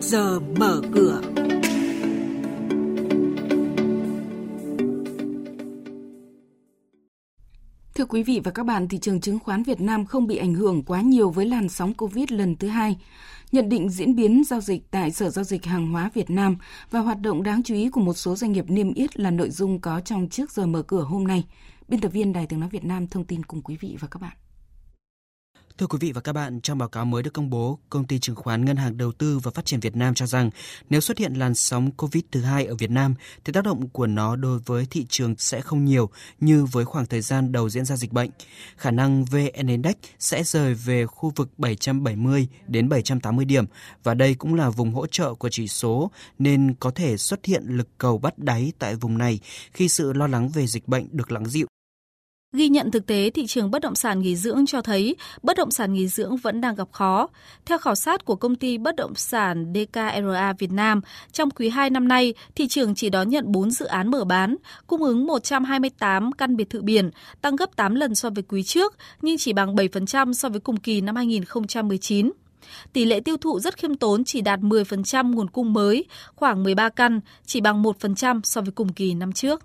giờ mở cửa. Thưa quý vị và các bạn, thị trường chứng khoán Việt Nam không bị ảnh hưởng quá nhiều với làn sóng Covid lần thứ hai. Nhận định diễn biến giao dịch tại Sở Giao dịch Hàng hóa Việt Nam và hoạt động đáng chú ý của một số doanh nghiệp niêm yết là nội dung có trong trước giờ mở cửa hôm nay. Biên tập viên Đài tiếng nói Việt Nam thông tin cùng quý vị và các bạn. Thưa quý vị và các bạn, trong báo cáo mới được công bố, công ty chứng khoán Ngân hàng Đầu tư và Phát triển Việt Nam cho rằng nếu xuất hiện làn sóng Covid thứ hai ở Việt Nam thì tác động của nó đối với thị trường sẽ không nhiều như với khoảng thời gian đầu diễn ra dịch bệnh. Khả năng VN Index sẽ rời về khu vực 770 đến 780 điểm và đây cũng là vùng hỗ trợ của chỉ số nên có thể xuất hiện lực cầu bắt đáy tại vùng này khi sự lo lắng về dịch bệnh được lắng dịu. Ghi nhận thực tế, thị trường bất động sản nghỉ dưỡng cho thấy bất động sản nghỉ dưỡng vẫn đang gặp khó. Theo khảo sát của công ty bất động sản DKRA Việt Nam, trong quý 2 năm nay, thị trường chỉ đón nhận 4 dự án mở bán, cung ứng 128 căn biệt thự biển, tăng gấp 8 lần so với quý trước, nhưng chỉ bằng 7% so với cùng kỳ năm 2019. Tỷ lệ tiêu thụ rất khiêm tốn chỉ đạt 10% nguồn cung mới, khoảng 13 căn, chỉ bằng 1% so với cùng kỳ năm trước.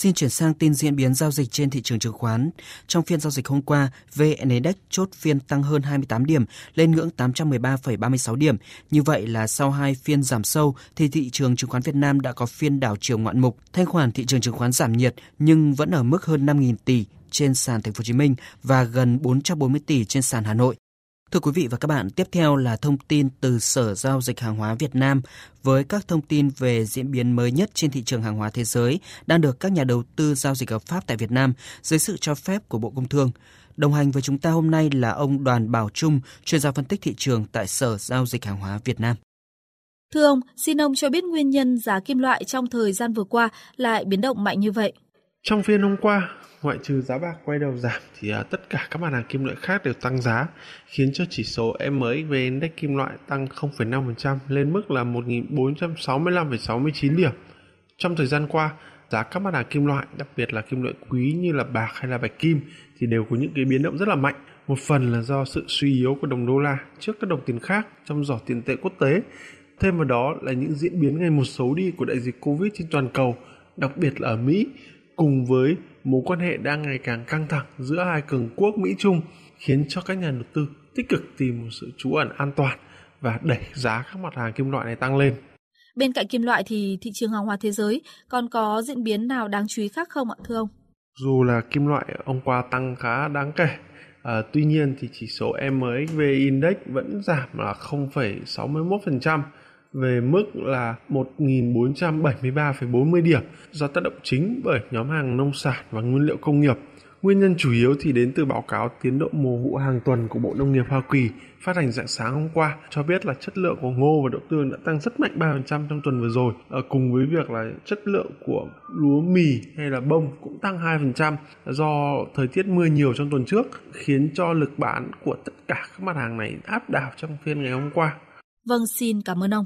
Xin chuyển sang tin diễn biến giao dịch trên thị trường chứng khoán. Trong phiên giao dịch hôm qua, VN Index chốt phiên tăng hơn 28 điểm lên ngưỡng 813,36 điểm. Như vậy là sau hai phiên giảm sâu thì thị trường chứng khoán Việt Nam đã có phiên đảo chiều ngoạn mục. Thanh khoản thị trường chứng khoán giảm nhiệt nhưng vẫn ở mức hơn 5.000 tỷ trên sàn Thành phố Hồ Chí Minh và gần 440 tỷ trên sàn Hà Nội. Thưa quý vị và các bạn, tiếp theo là thông tin từ Sở Giao dịch Hàng hóa Việt Nam với các thông tin về diễn biến mới nhất trên thị trường hàng hóa thế giới đang được các nhà đầu tư giao dịch hợp pháp tại Việt Nam dưới sự cho phép của Bộ Công Thương. Đồng hành với chúng ta hôm nay là ông Đoàn Bảo Trung, chuyên gia phân tích thị trường tại Sở Giao dịch Hàng hóa Việt Nam. Thưa ông, xin ông cho biết nguyên nhân giá kim loại trong thời gian vừa qua lại biến động mạnh như vậy? Trong phiên hôm qua, ngoại trừ giá bạc quay đầu giảm thì uh, tất cả các mặt hàng kim loại khác đều tăng giá, khiến cho chỉ số MXV Index kim loại tăng 0,5% lên mức là 1.465,69 điểm. Trong thời gian qua, giá các mặt hàng kim loại, đặc biệt là kim loại quý như là bạc hay là bạch kim thì đều có những cái biến động rất là mạnh. Một phần là do sự suy yếu của đồng đô la trước các đồng tiền khác trong giỏ tiền tệ quốc tế. Thêm vào đó là những diễn biến ngày một xấu đi của đại dịch Covid trên toàn cầu, đặc biệt là ở Mỹ cùng với mối quan hệ đang ngày càng căng thẳng giữa hai cường quốc Mỹ Trung khiến cho các nhà đầu tư tích cực tìm một sự trú ẩn an toàn và đẩy giá các mặt hàng kim loại này tăng lên. Bên cạnh kim loại thì thị trường hàng hóa thế giới còn có diễn biến nào đáng chú ý khác không ạ thưa ông? Dù là kim loại hôm qua tăng khá đáng kể, à, tuy nhiên thì chỉ số MXV Index vẫn giảm là 0,61% về mức là 1.473,40 điểm do tác động chính bởi nhóm hàng nông sản và nguyên liệu công nghiệp. Nguyên nhân chủ yếu thì đến từ báo cáo tiến độ mùa vụ hàng tuần của Bộ Nông nghiệp Hoa Kỳ phát hành dạng sáng hôm qua cho biết là chất lượng của ngô và đậu tương đã tăng rất mạnh 3% trong tuần vừa rồi. Ở cùng với việc là chất lượng của lúa mì hay là bông cũng tăng 2% do thời tiết mưa nhiều trong tuần trước khiến cho lực bán của tất cả các mặt hàng này áp đảo trong phiên ngày hôm qua. Vâng, xin cảm ơn ông.